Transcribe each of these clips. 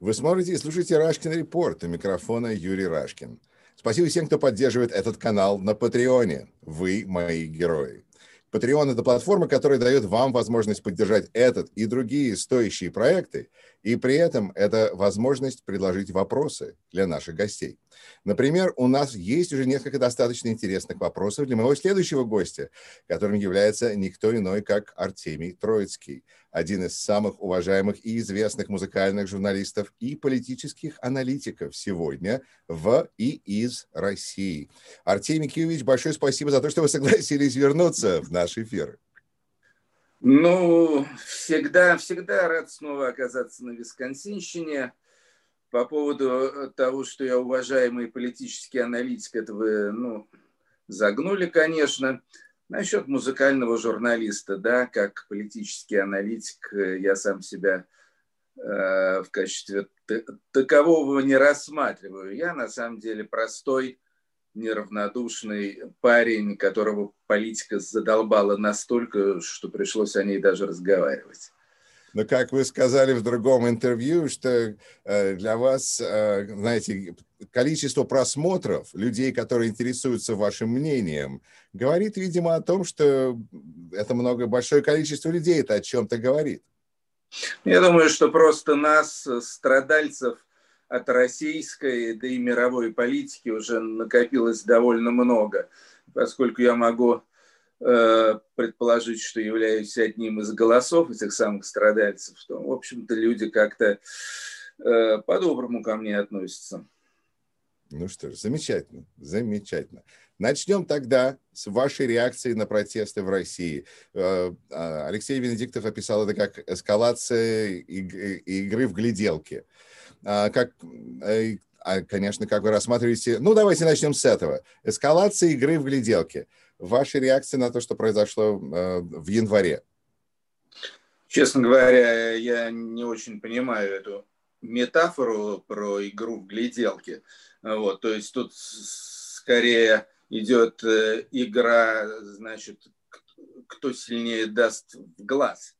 Вы смотрите и слушаете Рашкин Репорт. У микрофона Юрий Рашкин. Спасибо всем, кто поддерживает этот канал на Патреоне. Вы мои герои. Patreon – это платформа, которая дает вам возможность поддержать этот и другие стоящие проекты, и при этом это возможность предложить вопросы для наших гостей. Например, у нас есть уже несколько достаточно интересных вопросов для моего следующего гостя, которым является никто иной, как Артемий Троицкий, один из самых уважаемых и известных музыкальных журналистов и политических аналитиков сегодня в и из России. Артемий Киевич, большое спасибо за то, что вы согласились вернуться в наш эфир. Ну, всегда, всегда рад снова оказаться на Висконсинщине. По поводу того, что я уважаемый политический аналитик, это вы, ну, загнули, конечно. Насчет музыкального журналиста, да, как политический аналитик, я сам себя э, в качестве такового не рассматриваю. Я на самом деле простой неравнодушный парень, которого политика задолбала настолько, что пришлось о ней даже разговаривать. Но как вы сказали в другом интервью, что э, для вас, э, знаете, количество просмотров людей, которые интересуются вашим мнением, говорит, видимо, о том, что это много большое количество людей это о чем-то говорит. Я думаю, что просто нас, страдальцев, от российской, да и мировой политики уже накопилось довольно много, поскольку я могу э, предположить, что являюсь одним из голосов этих самых страдальцев, то, в общем-то, люди как-то э, по-доброму ко мне относятся. Ну что ж, замечательно, замечательно. Начнем тогда с вашей реакции на протесты в России. Э, а, Алексей Венедиктов описал это как эскалация игры в гляделки. А, как, э, а, конечно, как вы рассматриваете... Ну, давайте начнем с этого. Эскалация игры в гляделке. Ваша реакция на то, что произошло э, в январе? Честно говоря, я не очень понимаю эту метафору про игру в гляделке. Вот, то есть тут скорее идет э, игра, значит, кто сильнее даст в глаз.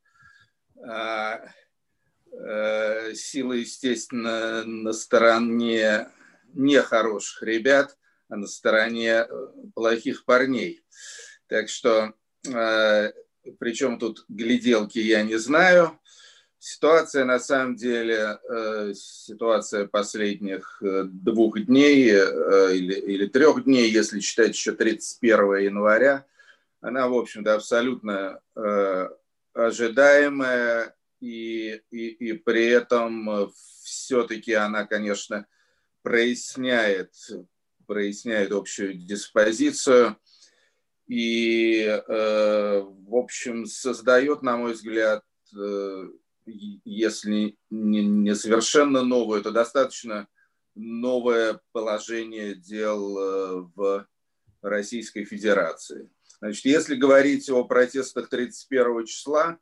Э, сила, естественно, на стороне нехороших ребят, а на стороне э, плохих парней. Так что, э, причем тут гляделки я не знаю. Ситуация на самом деле, ситуация последних двух дней или, или трех дней, если считать еще 31 января, она, в общем-то, абсолютно ожидаемая и, и, и при этом э, все-таки она, конечно, проясняет, проясняет общую диспозицию и, э, в общем, создает, на мой взгляд, э, если не, не совершенно новое, то достаточно новое положение дел в Российской Федерации. Значит, если говорить о протестах 31 числа,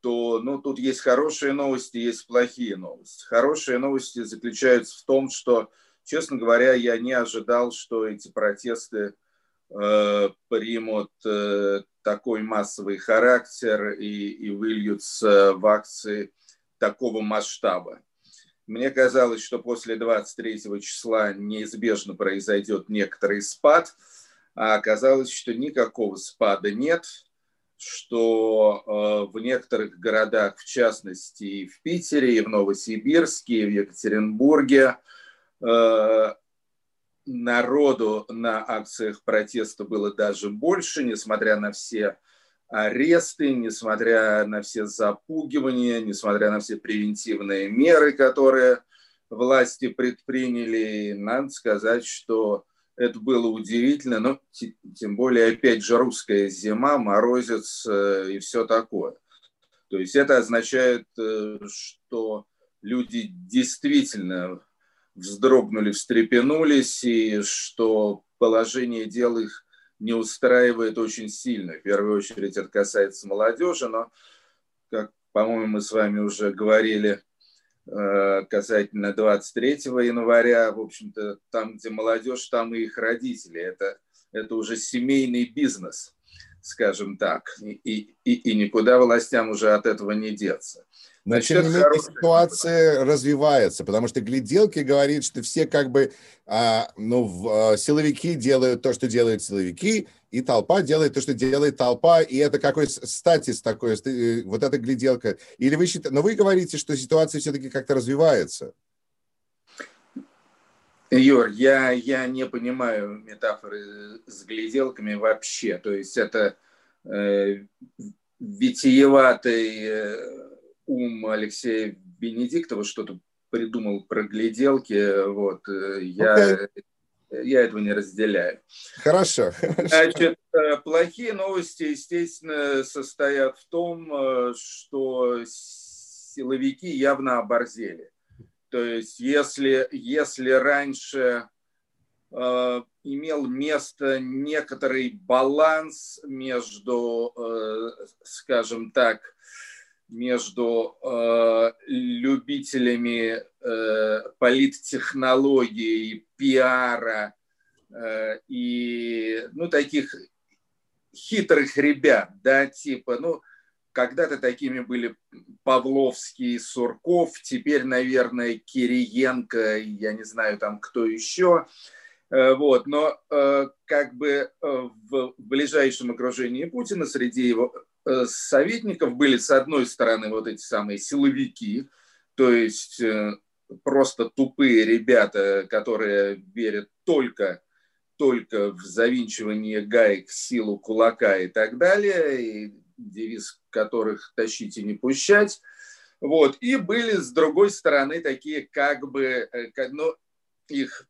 то ну, тут есть хорошие новости, есть плохие новости. Хорошие новости заключаются в том, что, честно говоря, я не ожидал, что эти протесты э, примут э, такой массовый характер и, и выльются в акции такого масштаба. Мне казалось, что после 23 числа неизбежно произойдет некоторый спад, а оказалось, что никакого спада нет – что э, в некоторых городах, в частности и в Питере, и в Новосибирске, и в Екатеринбурге, э, народу на акциях протеста было даже больше, несмотря на все аресты, несмотря на все запугивания, несмотря на все превентивные меры, которые власти предприняли. Надо сказать, что это было удивительно, но тем более, опять же, русская зима, морозец э, и все такое. То есть это означает, э, что люди действительно вздрогнули, встрепенулись, и что положение дел их не устраивает очень сильно. В первую очередь это касается молодежи, но, как, по-моему, мы с вами уже говорили, касательно 23 января, в общем-то, там, где молодежь, там и их родители. Это, это уже семейный бизнес, скажем так, и, и, и никуда властям уже от этого не деться. Но тем не менее ситуация развивается, потому что гляделки говорит, что все как бы, а, ну, в, а, силовики делают то, что делают силовики, и толпа делает то, что делает толпа, и это какой статис такой, э, вот эта гляделка. Или вы считаете, но вы говорите, что ситуация все-таки как-то развивается. Юр, я, я не понимаю метафоры с гляделками вообще. То есть это э, витиеватый э, ум Алексея Бенедиктова что-то придумал про гляделки. Вот, э, я, okay. я этого не разделяю. Хорошо. Значит, э, плохие новости, естественно, состоят в том, э, что силовики явно оборзели. То есть, если, если раньше э, имел место некоторый баланс между, э, скажем так, между э, любителями э, политтехнологий, пиара э, и ну, таких хитрых ребят, да, типа, ну, когда-то такими были Павловский, Сурков, теперь, наверное, Кириенко, я не знаю там кто еще, э, вот, но э, как бы э, в ближайшем окружении Путина среди его советников были, с одной стороны, вот эти самые силовики, то есть э, просто тупые ребята, которые верят только, только в завинчивание гаек, силу кулака и так далее, и девиз которых «тащить и не пущать». Вот. И были, с другой стороны, такие как бы, э, как, ну, их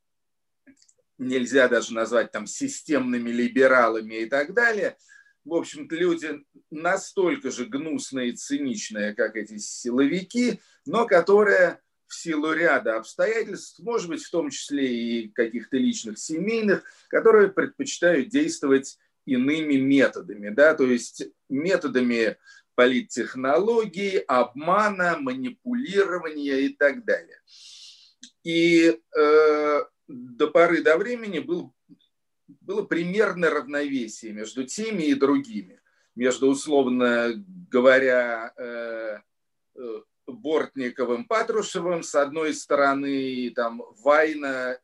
нельзя даже назвать там системными либералами и так далее – в общем-то, люди настолько же гнусные и циничные, как эти силовики, но которые в силу ряда обстоятельств, может быть, в том числе и каких-то личных семейных, которые предпочитают действовать иными методами, да, то есть методами политтехнологий, обмана, манипулирования и так далее. И э, до поры до времени был было примерно равновесие между теми и другими. Между, условно говоря, э, э, Бортниковым, Патрушевым с одной стороны, и там Вайна,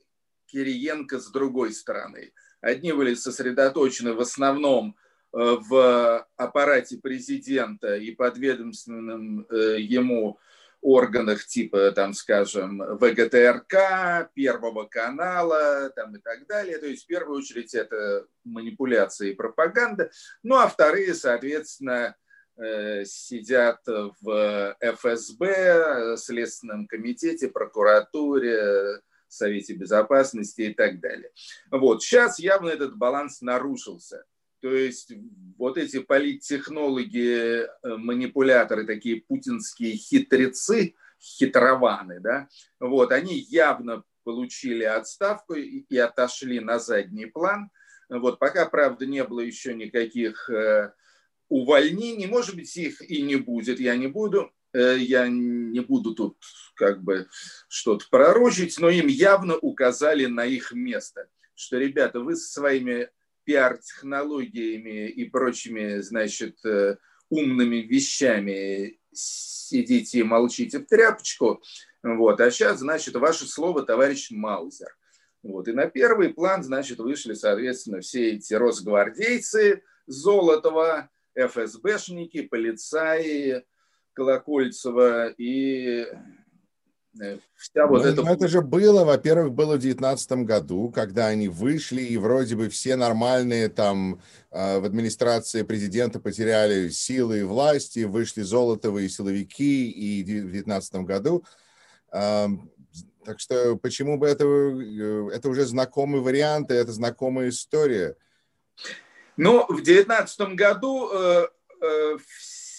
Кириенко с другой стороны. Одни были сосредоточены в основном э, в аппарате президента и подведомственным ему органах типа, там, скажем, ВГТРК, Первого канала там, и так далее. То есть, в первую очередь, это манипуляция и пропаганда. Ну, а вторые, соответственно, э, сидят в ФСБ, Следственном комитете, прокуратуре, Совете Безопасности и так далее. Вот. Сейчас явно этот баланс нарушился. То есть вот эти политтехнологи, э, манипуляторы, такие путинские хитрецы, хитрованы, да, вот, они явно получили отставку и отошли на задний план. Вот, пока, правда, не было еще никаких э, увольнений, может быть, их и не будет, я не буду, э, я не буду тут как бы что-то пророчить, но им явно указали на их место, что, ребята, вы со своими пиар-технологиями и прочими, значит, э, умными вещами сидите и молчите в тряпочку. Вот. А сейчас, значит, ваше слово, товарищ Маузер. Вот. И на первый план, значит, вышли, соответственно, все эти росгвардейцы Золотова, ФСБшники, полицаи, Колокольцева и вся вот ну, эта... это же было, во-первых, было в 2019 году, когда они вышли, и вроде бы все нормальные там э, в администрации президента потеряли силы и власти, вышли Золотовы и силовики, и в 2019 году. Так что почему бы это, э, это уже знакомый вариант, это знакомая история. Ну, в 2019 году э, э,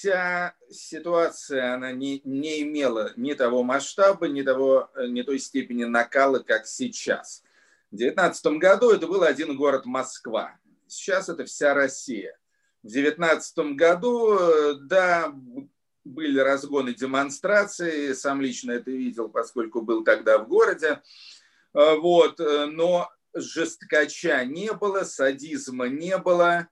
вся ситуация, она не, не имела ни того масштаба, ни, того, ни той степени накала, как сейчас. В 2019 году это был один город Москва. Сейчас это вся Россия. В 2019 году, да, были разгоны демонстрации, сам лично это видел, поскольку был тогда в городе. Вот, но жесткача не было, садизма не было,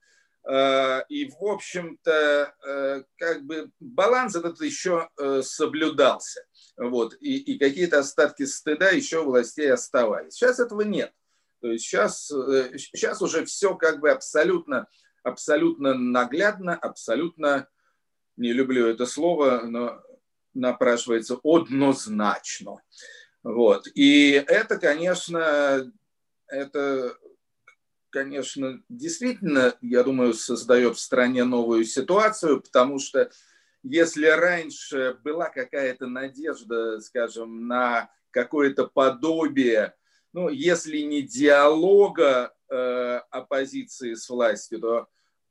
И, в общем-то, как бы баланс этот еще соблюдался. Вот. И, и какие-то остатки стыда еще у властей оставались. Сейчас этого нет. То есть сейчас, сейчас уже все как бы абсолютно, абсолютно наглядно, абсолютно, не люблю это слово, но напрашивается однозначно. Вот. И это, конечно, это, конечно, действительно, я думаю, создает в стране новую ситуацию, потому что если раньше была какая-то надежда, скажем, на какое-то подобие, ну, если не диалога э, оппозиции с властью, то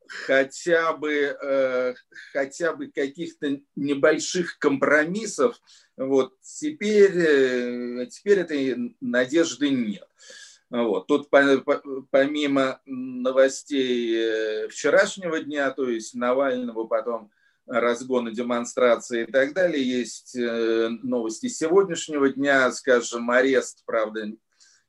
хотя бы, э, хотя бы каких-то небольших компромиссов, вот теперь, э, теперь этой надежды нет. Вот. Тут помимо новостей э, вчерашнего дня, то есть Навального, потом разгона демонстрации и так далее, есть новости сегодняшнего дня, скажем, арест, правда,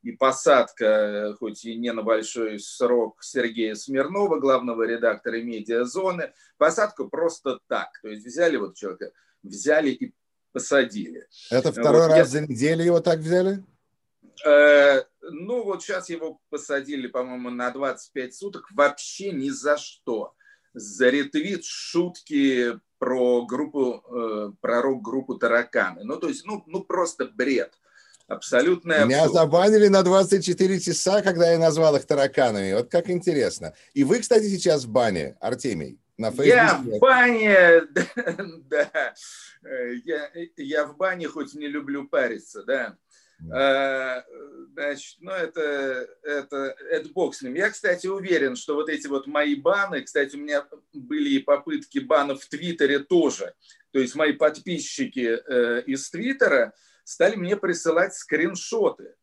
и посадка, э, хоть и не на большой срок, Сергея Смирнова, главного редактора «Медиазоны», посадку просто так. То есть взяли вот человека, взяли и посадили. Это второй вот, раз я... за неделю его так взяли? Э, ну, вот сейчас его посадили, по-моему, на 25 суток вообще ни за что. За ретвит шутки про группу, э, про рок-группу «Тараканы». Ну, то есть, ну, ну просто бред. Абсолютно. Меня забанили на 24 часа, когда я назвал их тараканами. Вот как интересно. И вы, кстати, сейчас в бане, Артемий. На я в бане, да, я, я в бане, хоть не люблю париться, да. А, значит, ну это, это, это бог с ним. Я, кстати, уверен, что вот эти вот мои баны, кстати, у меня были и попытки банов в Твиттере тоже. То есть мои подписчики э, из Твиттера, стали мне присылать скриншоты,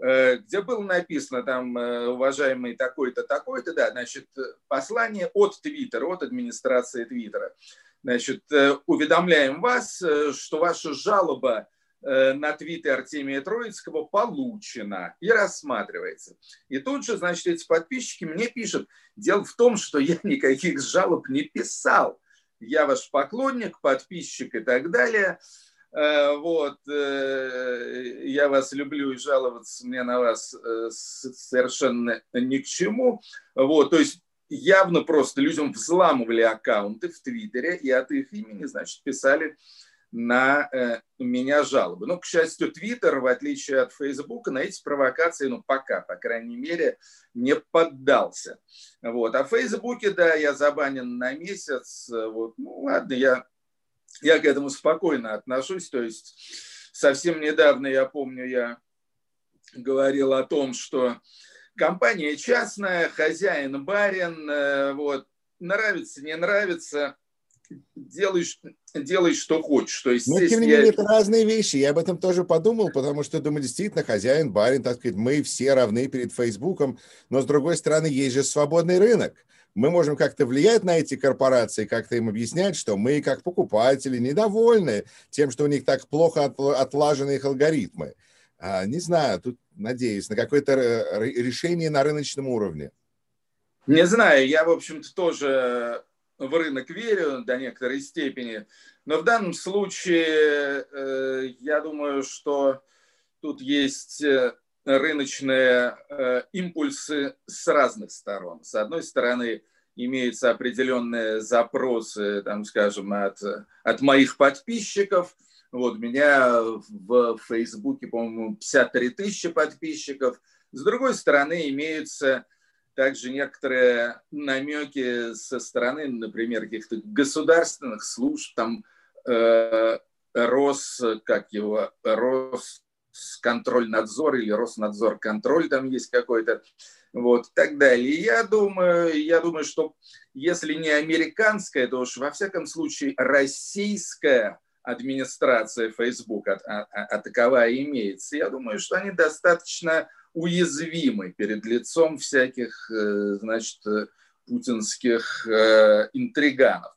э, где было написано там, э, уважаемый такой-то, такой-то, да, значит, послание от Твиттера, от администрации Твиттера. Значит, э, уведомляем вас, что ваша жалоба на твиты Артемия Троицкого получена и рассматривается. И тут же, значит, эти подписчики мне пишут, дело в том, что я никаких жалоб не писал. Я ваш поклонник, подписчик и так далее. Э, вот, э, я вас люблю и жаловаться мне на вас э, совершенно ни к чему. Вот, то есть явно просто людям взламывали аккаунты в Твиттере и от их имени, значит, писали на меня жалобы. Но, к счастью, Твиттер, в отличие от Фейсбука, на эти провокации, ну, пока, по крайней мере, не поддался. Вот. А в Фейсбуке, да, я забанен на месяц. Вот. Ну, ладно, я я к этому спокойно отношусь. То есть совсем недавно, я помню, я говорил о том, что компания частная, хозяин барин, э, вот, нравится, не нравится, делай, делай что хочешь. То есть, Но, тем не менее, я... это разные вещи. Я об этом тоже подумал, потому что, думаю, действительно, хозяин, барин, так сказать, мы все равны перед Фейсбуком, но, с другой стороны, есть же свободный рынок мы можем как-то влиять на эти корпорации, как-то им объяснять, что мы, как покупатели, недовольны тем, что у них так плохо отлажены их алгоритмы. А, не знаю, тут надеюсь на какое-то решение на рыночном уровне. Не знаю, я, в общем-то, тоже в рынок верю до некоторой степени, но в данном случае э, я думаю, что тут есть э, рыночные э, импульсы с разных сторон. С одной стороны, имеются определенные запросы, там, скажем, от, от моих подписчиков. Вот, у меня в Фейсбуке, по-моему, 53 тысячи подписчиков. С другой стороны, имеются также некоторые намеки со стороны, например, каких-то государственных служб, там, э, Рос, как его, Рос, контроль-надзор или Роснадзор-контроль там есть какой-то, вот, и так далее. я думаю, я думаю, что если не американская, то уж во всяком случае российская администрация Facebook, а, а, а таковая имеется, я думаю, что они достаточно уязвимы перед лицом всяких, э, значит, путинских э, интриганов.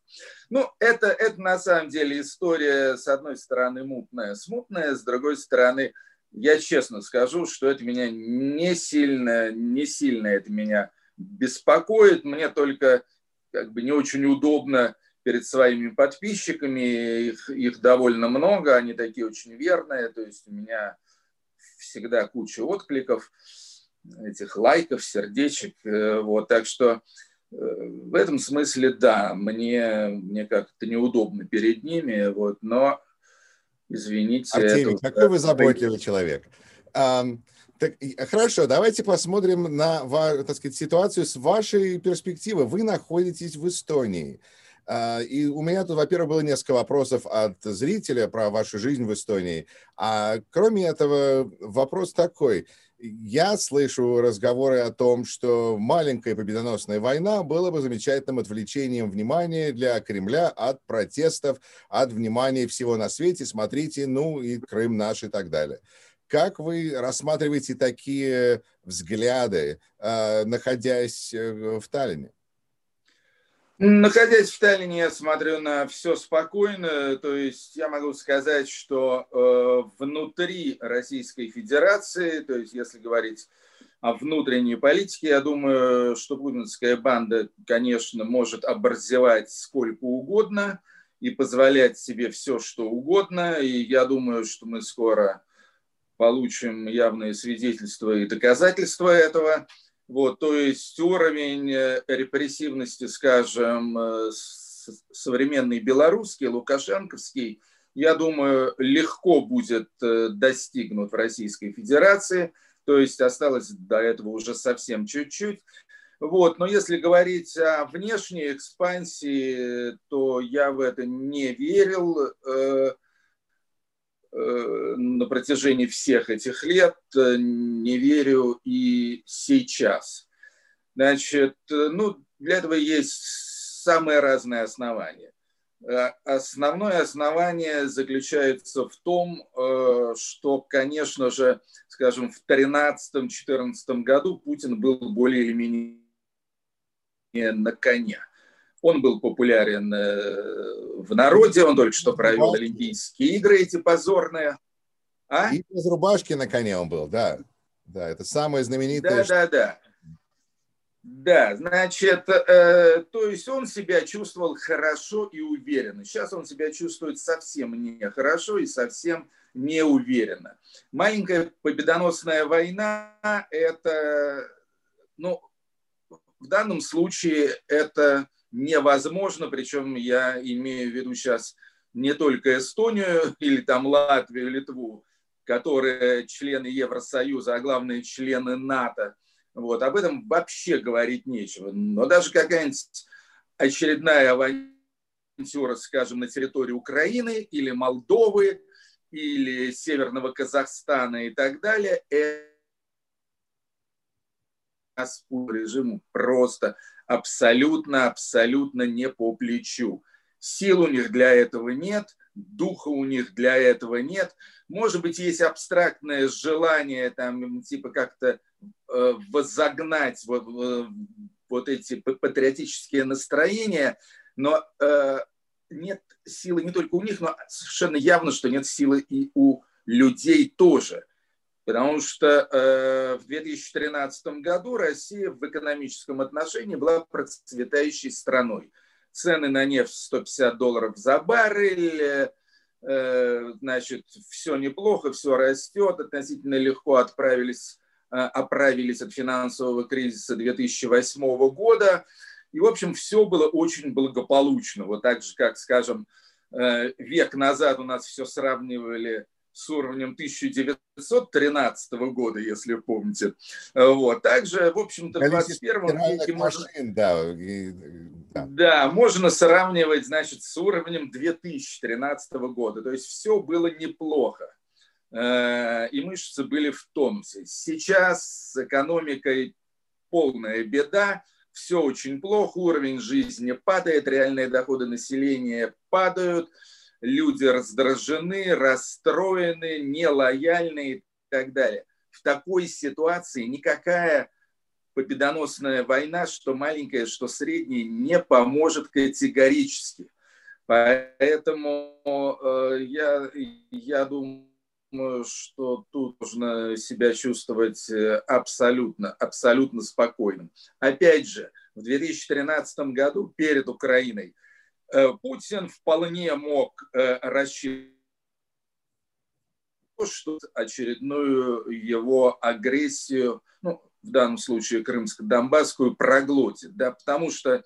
Ну, это, это на самом деле история, с одной стороны, мутная, смутная, с другой стороны, я честно скажу, что это меня не сильно, не сильно это меня беспокоит. Мне только как бы не очень удобно перед своими подписчиками, их, их довольно много, они такие очень верные, то есть у меня всегда куча откликов, этих лайков, сердечек, э, вот, так что э, в этом смысле, да, мне, мне как-то неудобно перед ними, вот, но, извините. Артемий, это... какой вы заботливый человек. Так, хорошо, давайте посмотрим на так сказать, ситуацию с вашей перспективы. Вы находитесь в Эстонии. А, и у меня тут, во-первых, было несколько вопросов от зрителя про вашу жизнь в Эстонии. А кроме этого, вопрос такой. Я слышу разговоры о том, что маленькая победоносная война была бы замечательным отвлечением внимания для Кремля от протестов, от внимания всего на свете. Смотрите, ну и Крым наш и так далее. Как вы рассматриваете такие взгляды, а, находясь э, в Таллине? Находясь в Таллине, я смотрю на все спокойно. То есть я могу сказать, что э, внутри Российской Федерации, то есть если говорить о внутренней политике, я думаю, что путинская банда, конечно, может оборзевать сколько угодно и позволять себе все, что угодно. И я думаю, что мы скоро получим явные свидетельства и доказательства этого. Вот, то есть уровень э, репрессивности, скажем, э, современный белорусский, лукашенковский, я думаю, легко будет э, достигнут в Российской Федерации. То есть осталось до этого уже совсем чуть-чуть. Вот. Но если говорить о внешней экспансии, то я в это не верил. Э, на протяжении всех этих лет, э, не верю и сейчас. Значит, э, ну, для этого есть самые разные основания. Основное основание заключается в том, что, конечно же, скажем, в 2013-2014 году Путин был более или менее на коне. Он был популярен э, в народе, он только что провел Олимпийские игры эти позорные. А? И без рубашки на коне он был, да. Да, это самое знаменитое. Да, да, да. Да, значит, э, то есть он себя чувствовал хорошо и уверенно. Сейчас он себя чувствует совсем нехорошо и совсем неуверенно. Маленькая победоносная война – это, ну, в данном случае это невозможно, причем я имею в виду сейчас не только Эстонию или там Латвию, Литву, которые члены Евросоюза, а главные члены НАТО. Вот, об этом вообще говорить нечего. Но даже какая-нибудь очередная авантюра, скажем, на территории Украины или Молдовы, или Северного Казахстана и так далее, это режиму просто абсолютно, абсолютно не по плечу. Сил у них для этого нет, духа у них для этого нет. Может быть, есть абстрактное желание там, типа как-то э, возогнать вот, э, вот эти патриотические настроения, но э, нет силы не только у них, но совершенно явно, что нет силы и у людей тоже. Потому что э, в 2013 году Россия в экономическом отношении была процветающей страной. Цены на нефть 150 долларов за баррель, э, значит, все неплохо, все растет, относительно легко отправились, э, оправились от финансового кризиса 2008 года. И, в общем, все было очень благополучно. Вот так же, как, скажем, э, век назад у нас все сравнивали уровнем 1913 года, если помните. Вот. Также, в общем-то, в 21 веке можно... да, и, да. да, можно сравнивать, значит, с уровнем 2013 года. То есть все было неплохо. Э, и мышцы были в тонусе. Сейчас с экономикой полная беда, все очень плохо, уровень жизни падает, реальные доходы населения падают – люди раздражены, расстроены, нелояльны и так далее. В такой ситуации никакая победоносная война, что маленькая, что средняя, не поможет категорически. Поэтому э, я, я думаю, что тут нужно себя чувствовать э, абсолютно, абсолютно спокойным. Опять же, в 2013 году перед Украиной, Путин вполне мог рассчитывать что очередную его агрессию, ну, в данном случае крымско-донбасскую, проглотит. Да, потому что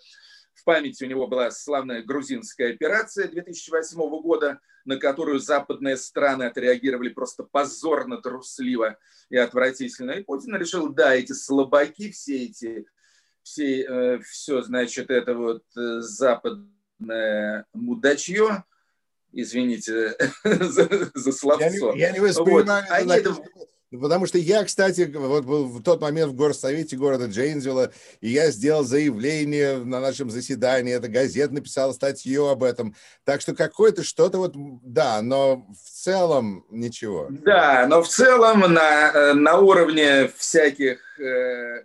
в памяти у него была славная грузинская операция 2008 года, на которую западные страны отреагировали просто позорно, трусливо и отвратительно. И Путин решил, да, эти слабаки, все эти, все, э, все, значит, это вот э, западное мудачье, извините за, за словцо. Я не, я не воспринимаю вот. это, это... Потому что я, кстати, вот был в тот момент в горсовете города Джейнсвилла, и я сделал заявление на нашем заседании, эта газета написала статью об этом. Так что какое-то что-то вот, да, но в целом ничего. Да, но в целом на, э, на уровне всяких э,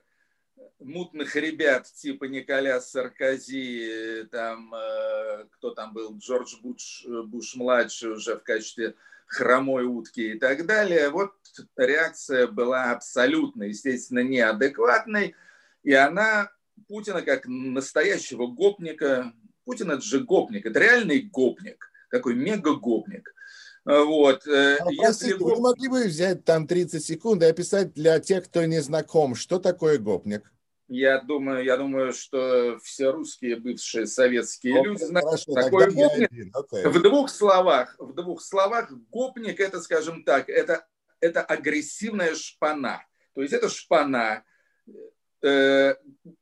мутных ребят типа Николя Саркози, там, э, кто там был, Джордж Буш, Буш-младший уже в качестве хромой утки и так далее. Вот реакция была абсолютно, естественно, неадекватной, и она Путина как настоящего гопника, Путин это же гопник, это реальный гопник, такой мега-гопник. Вот. Э, а, Если простите, вы могли бы взять там 30 секунд и описать для тех, кто не знаком, что такое гопник? Я думаю, я думаю, что все русские бывшие советские okay, люди знают такой гопник. Okay. В двух словах, в двух словах, гопник это, скажем так, это, это агрессивная шпана. То есть это шпана э,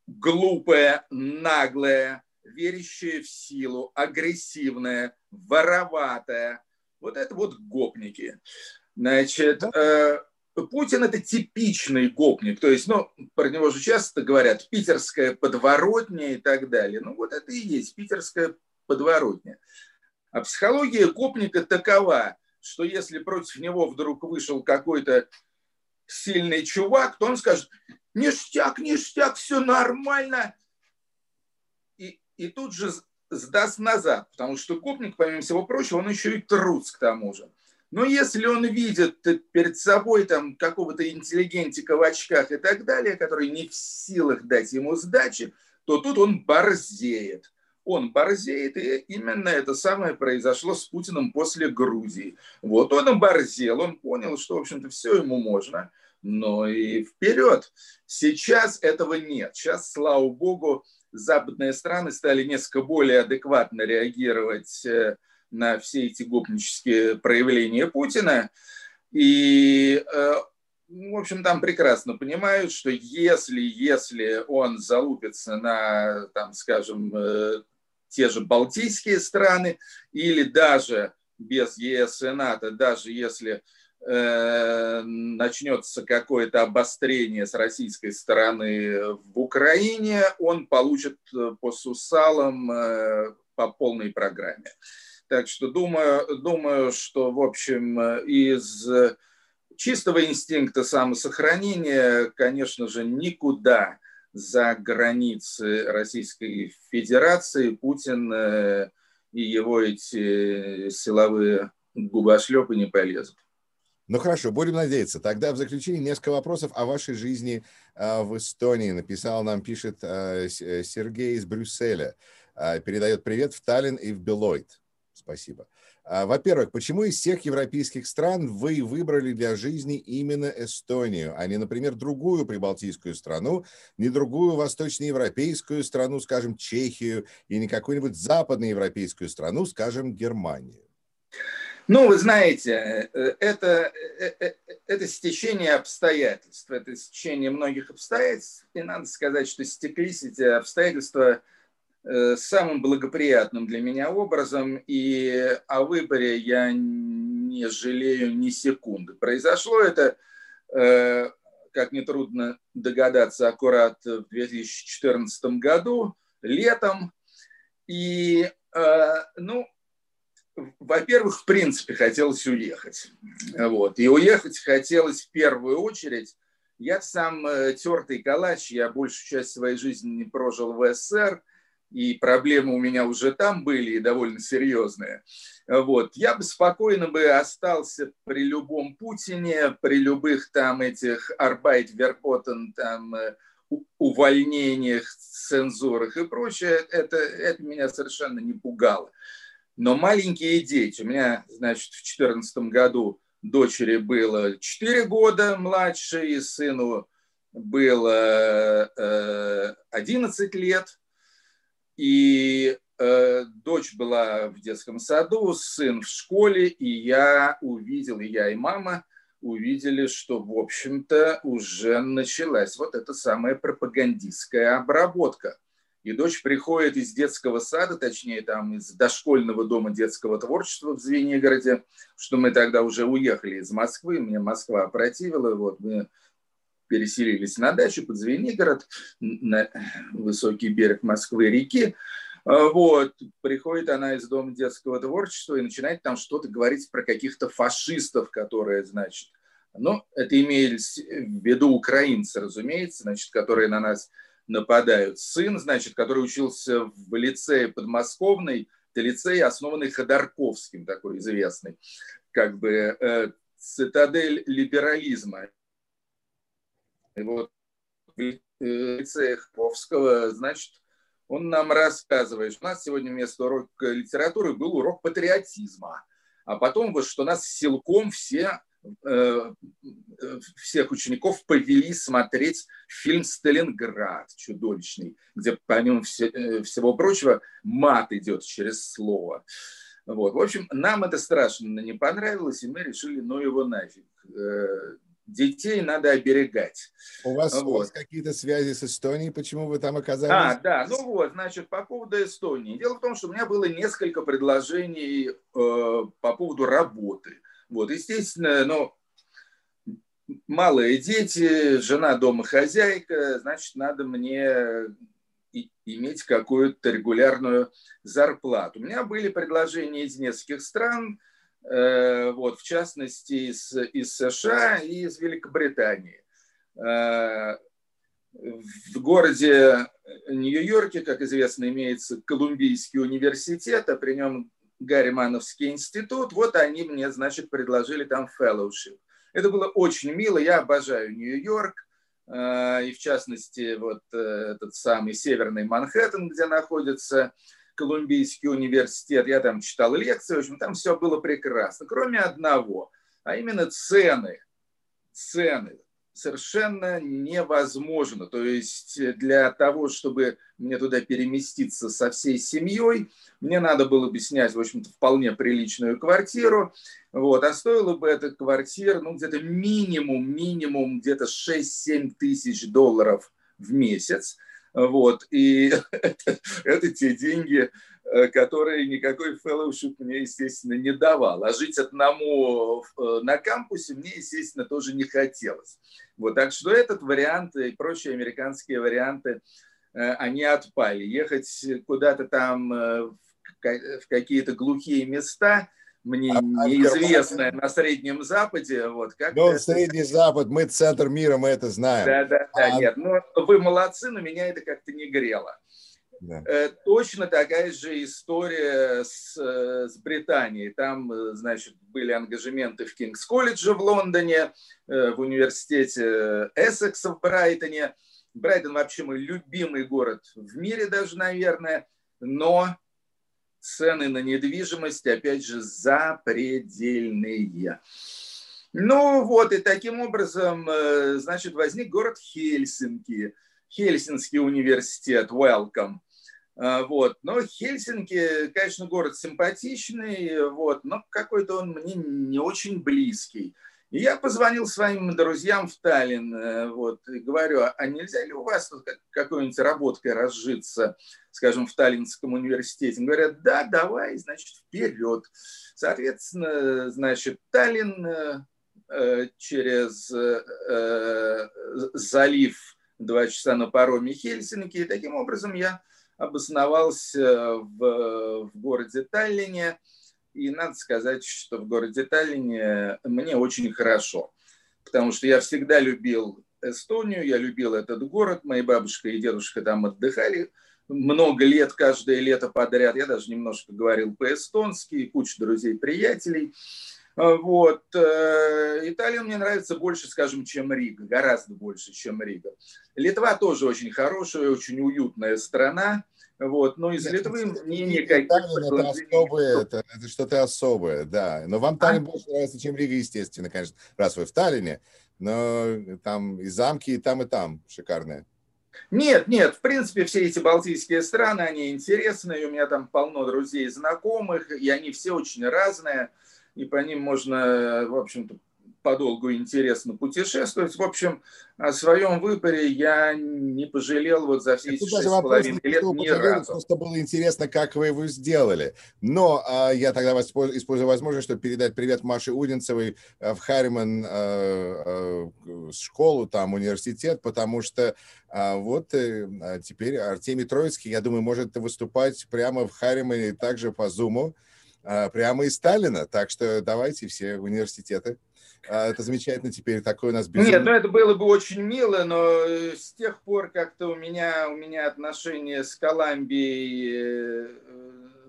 глупая, наглая, верящая в силу, агрессивная, вороватая. Вот это вот гопники. Значит, э, Путин это типичный гопник, то есть, ну, про него же часто говорят питерская подворотня и так далее. Ну, вот это и есть питерская подворотня. А психология гопника такова, что если против него вдруг вышел какой-то сильный чувак, то он скажет, ништяк, ништяк, все нормально. И, и тут же сдаст назад, потому что гопник, помимо всего прочего, он еще и трус к тому же. Но если он видит перед собой там какого-то интеллигентика в очках и так далее, который не в силах дать ему сдачи, то тут он борзеет. Он борзеет, и именно это самое произошло с Путиным после Грузии. Вот он оборзел, он понял, что, в общем-то, все ему можно, но и вперед. Сейчас этого нет. Сейчас, слава богу, западные страны стали несколько более адекватно реагировать э, на все эти гопнические проявления Путина. И, э, в общем, там прекрасно понимают, что если, если он залупится на, там, скажем, э, те же Балтийские страны или даже без ЕС и НАТО, даже если э, начнется какое-то обострение с российской стороны в Украине, он получит по сусалам по полной программе. Так что думаю, думаю, что, в общем, из чистого инстинкта самосохранения, конечно же, никуда за границы Российской Федерации Путин э, и его эти силовые губошлепы не полезут. Ну хорошо, будем надеяться. Тогда в заключение несколько вопросов о вашей жизни э, в Эстонии. Написал нам, пишет э, Сергей из Брюсселя. Передает привет в Таллин и в Белойт. Спасибо. А, во-первых, почему из всех европейских стран вы выбрали для жизни именно Эстонию, а не, например, другую прибалтийскую страну, не другую восточноевропейскую страну, скажем, Чехию, и не какую-нибудь западноевропейскую страну, скажем, Германию? Ну, вы знаете, э, это, э, э, это стечение обстоятельств, это стечение многих обстоятельств, и надо сказать, что стеклись эти обстоятельства – Э, самым благоприятным для меня образом, и о выборе я не жалею ни секунды. Произошло это, э, как нетрудно догадаться, аккурат в 2014 году, летом. И, э, ну, во-первых, в принципе, хотелось уехать. Вот. И уехать хотелось в первую очередь. Я сам тертый калач, я большую часть своей жизни не прожил в СССР, и проблемы у меня уже там были, и довольно серьезные. Вот. Я бы спокойно бы остался при любом Путине, при любых там этих Арбайт, Верпотен, там, увольнениях, цензурах и прочее, это, это меня совершенно не пугало. Но маленькие дети, у меня, значит, в 2014 году дочери было 4 года младше, и сыну было 11 лет. И Э, дочь была в детском саду, сын в школе, и я увидел, и я, и мама увидели, что, в общем-то, уже началась вот эта самая пропагандистская обработка. И дочь приходит из детского сада, точнее, там из дошкольного дома детского творчества в Звенигороде, что мы тогда уже уехали из Москвы, мне Москва противила, вот мы переселились на дачу под Звенигород, на высокий берег Москвы-реки, а, вот, приходит она из Дома детского творчества и начинает там что-то говорить про каких-то фашистов, которые, значит, ну, это имеется в виду украинцы, разумеется, значит, которые на нас нападают. Сын, значит, который учился в лицее подмосковной, это лицей, основанный Ходорковским, такой известный, как бы э, цитадель либерализма. И вот в лицее Ходорковского, значит, он нам рассказывает, что у нас сегодня вместо урока литературы был урок патриотизма. А потом вот, что нас силком все э, всех учеников повели смотреть фильм «Сталинград» чудовищный, где, помимо э, всего прочего, мат идет через слово. Вот. В общем, нам это страшно не понравилось, и мы решили, ну его нафиг. Э, детей надо оберегать. У вас, вот. у вас какие-то связи с Эстонией, почему вы там оказались? А, да, ну вот, значит, по поводу Эстонии. Дело в том, что у меня было несколько предложений э, по поводу работы. Вот, естественно, ну, малые дети, жена дома хозяйка, значит, надо мне иметь какую-то регулярную зарплату. У меня были предложения из нескольких стран, вот, в частности из, из США и из Великобритании. Э, в городе Нью-Йорке, как известно, имеется Колумбийский университет, а при нем Гарримановский институт. Вот они мне, значит, предложили там fellowship. Это было очень мило, я обожаю Нью-Йорк, э, и в частности вот этот самый северный Манхэттен, где находится Колумбийский университет, я там читал лекции, в общем, там все было прекрасно, кроме одного, а именно цены. Цены совершенно невозможно. То есть для того, чтобы мне туда переместиться со всей семьей, мне надо было бы снять, в общем-то, вполне приличную квартиру. Вот. А стоила бы эта квартира, ну, где-то минимум, минимум где-то 6-7 тысяч долларов в месяц. Вот. И это, это те деньги, э, которые никакой fellowship мне, естественно, не давал. А жить одному э, на кампусе мне, естественно, тоже не хотелось. Вот. Так что этот вариант и прочие американские варианты, э, они отпали. Ехать куда-то там в какие-то глухие места – мне а, неизвестное а на Среднем Западе. Вот, как ну, это... Средний Запад, мы центр мира, мы это знаем. Да, да, да, а... нет, ну вы молодцы, но меня это как-то не грело. Да. Э, точно такая же история с, э, с Британией. Там, э, значит, были ангажементы в Кингс-колледже в Лондоне, в университете Эссекса в Брайтоне. Брайтон вообще мой любимый город в мире даже, наверное. Но цены на недвижимость, опять же, запредельные. Ну вот, и таким образом, э, значит, возник город Хельсинки, Хельсинский университет, welcome. Э, вот. Но Хельсинки, конечно, город симпатичный, вот, но какой-то он мне не очень близкий. И я позвонил своим друзьям в Таллин, э, вот, и говорю, а нельзя ли у вас тут какой-нибудь работкой разжиться, скажем, в Таллинском университете? Говорят, да, давай, значит, вперед. Соответственно, значит, Таллин э, э, через залив два часа на пароме Хельсинки, и таким образом я обосновался в, в городе Таллине, и надо сказать, что в городе Таллине мне очень хорошо, потому что я всегда любил Эстонию, я любил этот город, мои бабушка и дедушка там отдыхали много лет, каждое лето подряд. Я даже немножко говорил по-эстонски, куча друзей, приятелей. Вот. Э, Италия мне нравится больше, скажем, чем Рига, гораздо больше, чем Рига. Литва тоже очень хорошая, очень уютная страна. Вот, но из Нет, Литвы мне никаких это, особое, это, это что-то особое, да. Но вам Таллин а? больше нравится, чем Рига, естественно, конечно, раз вы в Таллине. Но там и замки, и там, и там шикарные. Нет, нет, в принципе, все эти балтийские страны, они интересные, у меня там полно друзей и знакомых, и они все очень разные, и по ним можно, в общем-то, подолгу интересно путешествовать. В общем, о своем выборе я не пожалел вот за все эти шесть с половиной лет ни разу. Просто было интересно, как вы его сделали. Но а, я тогда использую возможность, чтобы передать привет Маше Удинцевой э, в Харриман а, а, школу, там университет, потому что а, вот а, теперь Артемий Троицкий, я думаю, может выступать прямо в Харримане также по Зуму, а, прямо из Сталина. Так что давайте все университеты. А, это замечательно теперь, такой у нас безумный... Нет, ну это было бы очень мило, но э, с тех пор как-то у меня, у меня отношения с Колумбией э,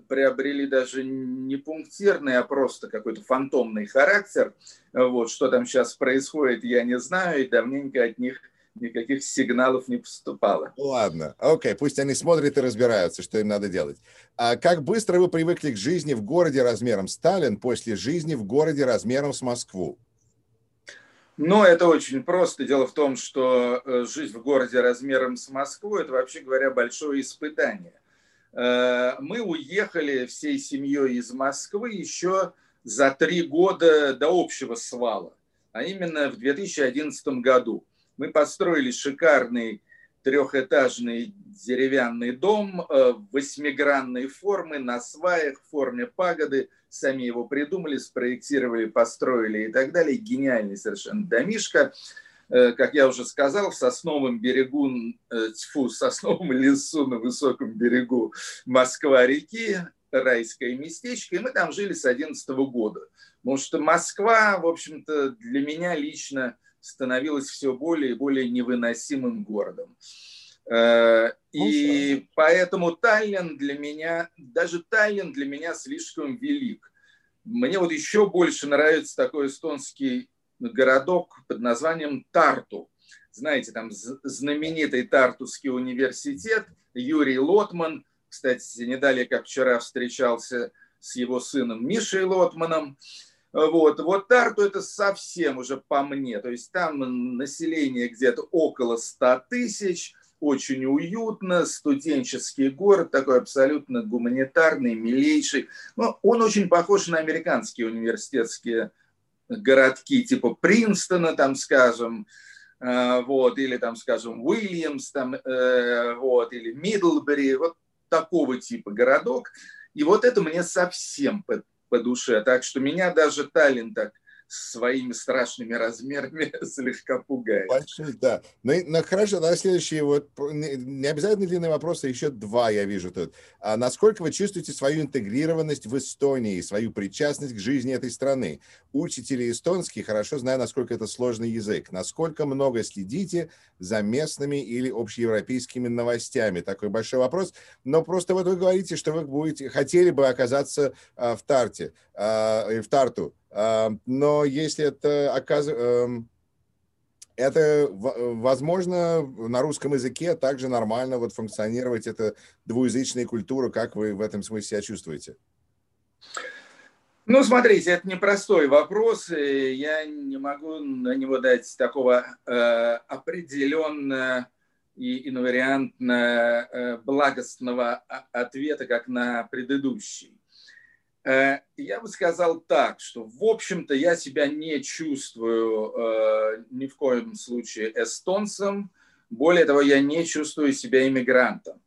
приобрели даже не пунктирный, а просто какой-то фантомный характер. Вот, что там сейчас происходит, я не знаю, и давненько от них никаких сигналов не поступало. Ладно, окей, пусть они смотрят и разбираются, что им надо делать. А как быстро вы привыкли к жизни в городе размером Сталин после жизни в городе размером с Москву? Ну, это очень просто. Дело в том, что э, жизнь в городе размером с Москву – это, вообще говоря, большое испытание. Э, мы уехали всей семьей из Москвы еще за три года до общего свала, а именно в 2011 году. Мы построили шикарный трехэтажный деревянный дом э, восьмигранной формы, на сваях, в форме пагоды. Сами его придумали, спроектировали, построили и так далее. Гениальный совершенно домишка. Э, как я уже сказал, в сосновом берегу, э, тьфу, в сосновом лесу на высоком берегу Москва-реки, райское местечко, и мы там жили с 11 года. Потому что Москва, в общем-то, для меня лично – становилось все более и более невыносимым городом. Э, и поэтому Таллин для меня, даже Таллин для меня слишком велик. Мне вот еще больше нравится такой эстонский городок под названием Тарту. Знаете, там знаменитый Тартусский университет, Юрий Лотман, кстати, не далее, как вчера встречался с его сыном Мишей Лотманом. Вот, вот Тарту это совсем уже по мне. То есть там население где-то около 100 тысяч, очень уютно, студенческий город, такой абсолютно гуманитарный, милейший. Но он очень похож на американские университетские городки, типа Принстона, там, скажем, э, вот, или там, скажем, Уильямс, там, э, вот, или Мидлбери, вот такого типа городок. И вот это мне совсем по душе. Так что меня даже Таллин так своими страшными размерами слегка пугает. Большой, да. Ну, ну хорошо, на следующий вот, не обязательно длинный вопрос, а еще два я вижу тут. А насколько вы чувствуете свою интегрированность в Эстонии, свою причастность к жизни этой страны? Учите ли эстонский, хорошо знаю, насколько это сложный язык. Насколько много следите за местными или общеевропейскими новостями? Такой большой вопрос. Но просто вот вы говорите, что вы будете, хотели бы оказаться а, в Тарте, а, в Тарту. Но если это оказывается это возможно на русском языке также нормально вот функционировать это двуязычная культура, как вы в этом смысле себя чувствуете? Ну, смотрите, это непростой вопрос, и я не могу на него дать такого э, определенно и инвариантно э, благостного ответа, как на предыдущий. Э, я бы сказал так, что, в общем-то, я себя не чувствую э, ни в коем случае эстонцем. Более того, я не чувствую себя иммигрантом.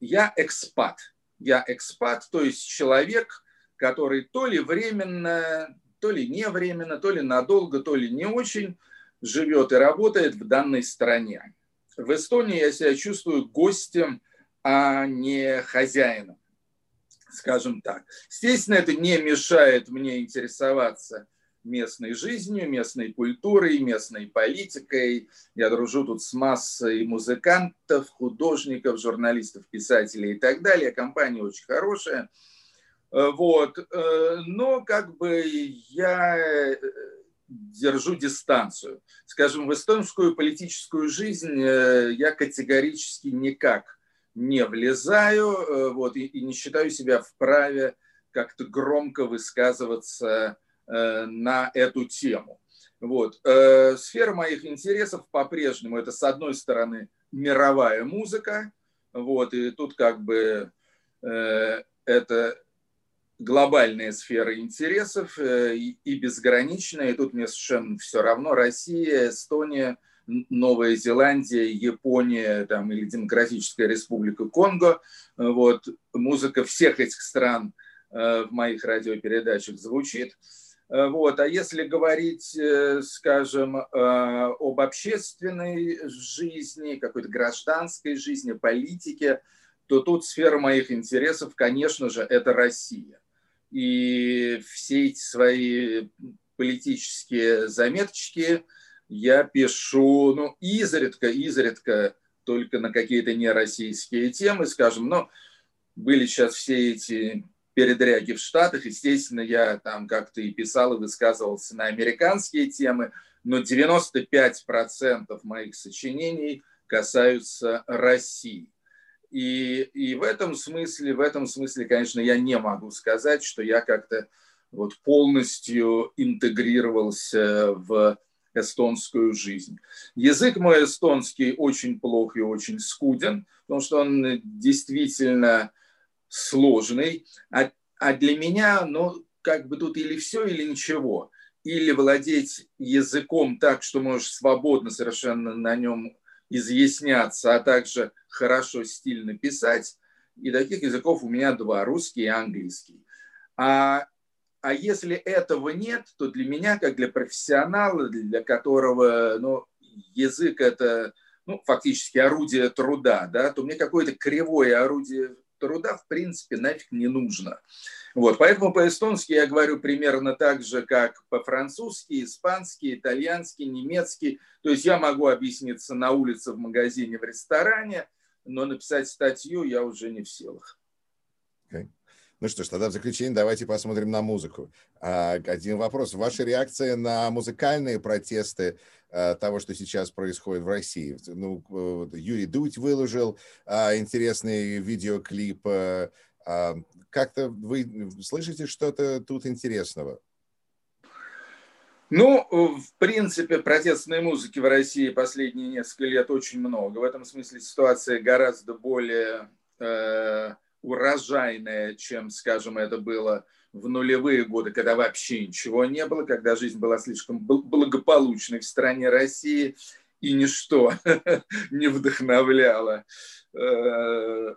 Я экспат. Я экспат, то есть человек, который то ли временно, то ли не временно, то ли надолго, то ли не очень живет и работает в данной стране. В Эстонии я себя чувствую гостем, а не хозяином скажем так. Естественно, это не мешает мне интересоваться местной жизнью, местной культурой, местной политикой. Я дружу тут с массой музыкантов, художников, журналистов, писателей и так далее. Компания очень хорошая. Вот. Но как бы я держу дистанцию. Скажем, в эстонскую политическую жизнь я категорически никак не влезаю вот, и, и не считаю себя вправе как-то громко высказываться на эту тему. Вот. Сфера моих интересов по-прежнему это, с одной стороны, мировая музыка, вот, и тут как бы э, это глобальная сфера интересов э, и, и безграничная, и тут мне совершенно все равно, Россия, Эстония, Новая Зеландия, Япония там, или Демократическая Республика Конго. Вот, музыка всех этих стран э, в моих радиопередачах звучит. Э, вот. А если говорить, э, скажем, об общественной жизни, какой-то гражданской жизни, политике, то тут сфера моих интересов, конечно же, это Россия. И все эти свои политические заметочки я пишу, ну, изредка, изредка только на какие-то нероссийские темы, скажем, но были сейчас все эти передряги в Штатах. Естественно, я там как-то и писал, и высказывался на американские темы, но 95% моих сочинений касаются России. И, и в этом смысле, в этом смысле, конечно, я не могу сказать, что я как-то вот полностью интегрировался в эстонскую жизнь. Язык мой эстонский очень плох и очень скуден, потому что он действительно сложный, а, а для меня, ну, как бы тут или все, или ничего. Или владеть языком так, что можешь свободно совершенно на нем изъясняться, а также хорошо, стильно писать. И таких языков у меня два, русский и английский. А, а если этого нет, то для меня, как для профессионала, для которого ну, язык это ну, фактически орудие труда, да, то мне какое-то кривое орудие труда в принципе нафиг не нужно. Вот, поэтому по-эстонски я говорю примерно так же, как по-французски, испански, итальянски, немецки. То есть я могу объясниться на улице, в магазине, в ресторане, но написать статью я уже не в силах. Okay. Ну что ж, тогда в заключение давайте посмотрим на музыку. А, один вопрос. Ваша реакция на музыкальные протесты Э, того, что сейчас происходит в России. Ну, Юрий Дудь выложил а, интересный видеоклип. А, как-то вы слышите что-то тут интересного? Ну, в принципе, протестной музыки в России последние несколько лет очень много. В этом смысле ситуация гораздо более э, урожайная, чем, скажем, это было в нулевые годы, когда вообще ничего не было, когда жизнь была слишком благополучной в стране России, и ничто не вдохновляло э,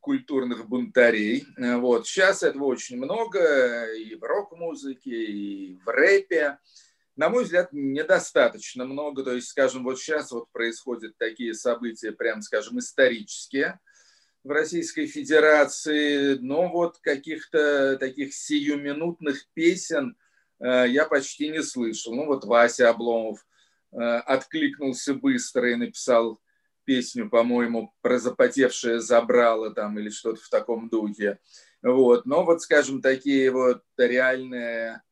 культурных бунтарей. Вот. Сейчас этого очень много и в рок-музыке, и в рэпе. На мой взгляд, недостаточно много. То есть, скажем, вот сейчас вот происходят такие события, прям скажем, исторические – в Российской Федерации, но вот каких-то таких сиюминутных песен э, я почти не слышал. Ну вот Вася Обломов э, откликнулся быстро и написал песню, по-моему, про запотевшее забрало там или что-то в таком духе. Вот. Но вот, скажем, такие вот реальные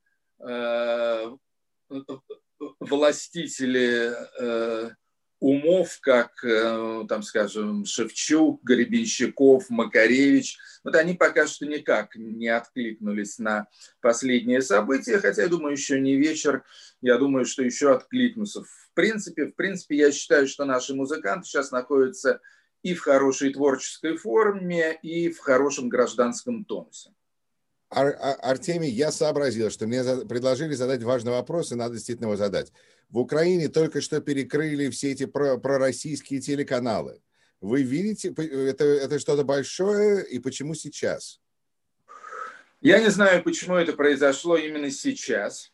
э, властители э, умов, как, э, там, скажем, Шевчук, Гребенщиков, Макаревич, вот они пока что никак не откликнулись на последние события, хотя, я думаю, еще не вечер, я думаю, что еще откликнутся. В принципе, в принципе, я считаю, что наши музыканты сейчас находятся и в хорошей творческой форме, и в хорошем гражданском тонусе. Ар Артемий, я сообразил, что мне предложили задать важный вопрос, и надо действительно его задать. В Украине только что перекрыли все эти про пророссийские телеканалы. Вы видите, это, это что-то большое, и почему сейчас? Я не знаю, почему это произошло именно сейчас.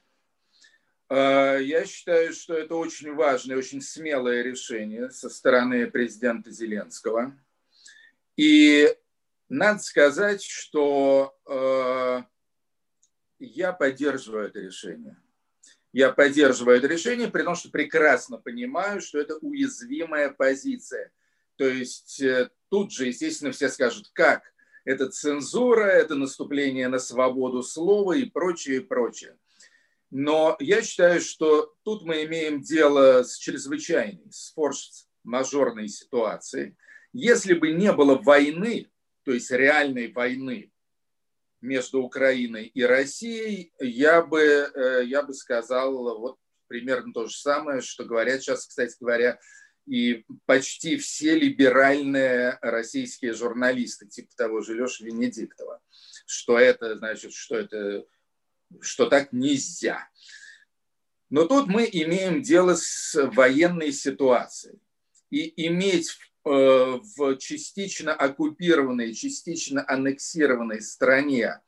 А, я считаю, что это очень важное, очень смелое решение со стороны президента Зеленского. И надо сказать, что э, я поддерживаю это решение. Я поддерживаю это решение, при том, что прекрасно понимаю, что это уязвимая позиция. То есть э, тут же, естественно, все скажут, как? это цензура, это наступление на свободу слова и прочее, и прочее. Но я считаю, что тут мы имеем дело с чрезвычайной, с форс-мажорной ситуацией. Если бы не было войны, то есть реальной войны между Украиной и Россией, я бы, э, я бы сказал вот примерно то же самое, что говорят сейчас, кстати говоря, и почти все либеральные российские журналисты, типа того же Леши Венедиктова, что это значит, что это, что так нельзя. Но тут мы имеем дело с военной ситуацией. И иметь э, в частично оккупированной, частично аннексированной стране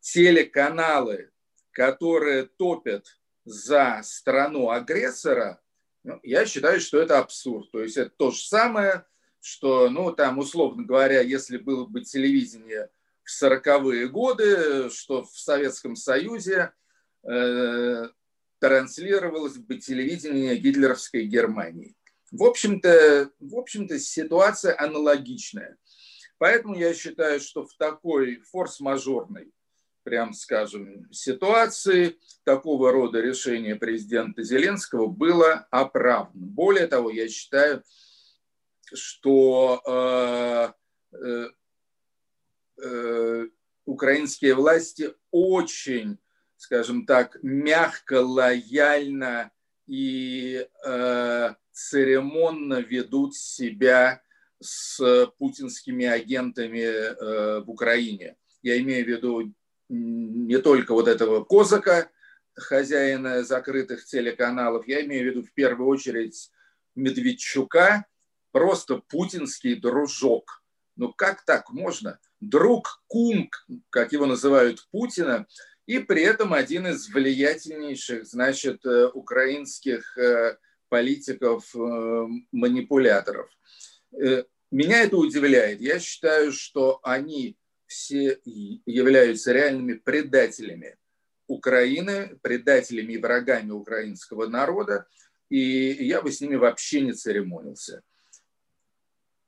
телеканалы, которые топят за страну агрессора, ну, я считаю, что это абсурд. То есть это то же самое, что, ну, там, условно говоря, если было бы телевидение в 40-е годы, что в Советском Союзе э, транслировалось бы телевидение гитлеровской Германии. В общем-то, в общем-то, ситуация аналогичная. Поэтому я считаю, что в такой форс-мажорной прям скажем, ситуации такого рода решение президента Зеленского было оправдано. Более того, я считаю, что э, э, э, украинские власти очень, скажем так, мягко, лояльно и э, церемонно ведут себя с путинскими агентами э, в Украине. Я имею в виду не только вот этого Козака, хозяина закрытых телеканалов, я имею в виду в первую очередь Медведчука, просто путинский дружок. Ну как так можно? Друг, кум, как его называют Путина, и при этом один из влиятельнейших, значит, э, украинских э, политиков-манипуляторов. Э, меня это удивляет. Я считаю, что они все являются реальными предателями Украины, предателями и врагами украинского народа, и я бы с ними вообще не церемонился.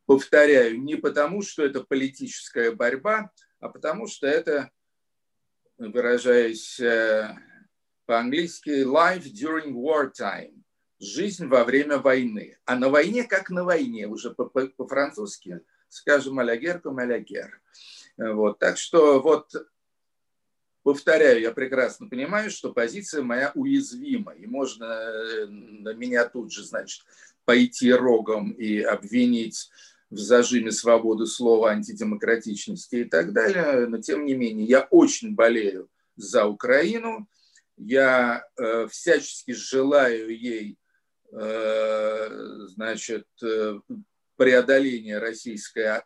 Повторяю, не потому, что это политическая борьба, а потому что это, выражаясь э, по-английски, life during wartime, жизнь во время войны. А на войне как на войне, уже по-французски, скажем, алягер comme алягер. Вот. Так что вот повторяю, я прекрасно понимаю, что позиция моя уязвима, и можно э, на меня тут же, значит, пойти рогом и обвинить в зажиме свободы слова, антидемократичности и так далее. Но тем не менее, я очень болею за Украину. Я э, всячески желаю ей э, значит, э, преодоления российской а,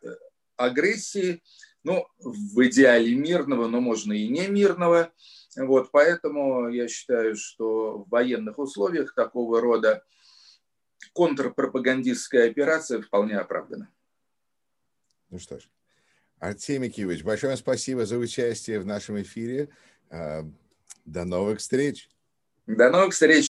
агрессии ну, в идеале мирного, но можно и не мирного. Вот, поэтому я считаю, что в военных условиях такого рода контрпропагандистская операция вполне оправдана. Ну что ж, Артемий Микивич, большое спасибо за участие в нашем эфире. А, до новых встреч. До новых встреч.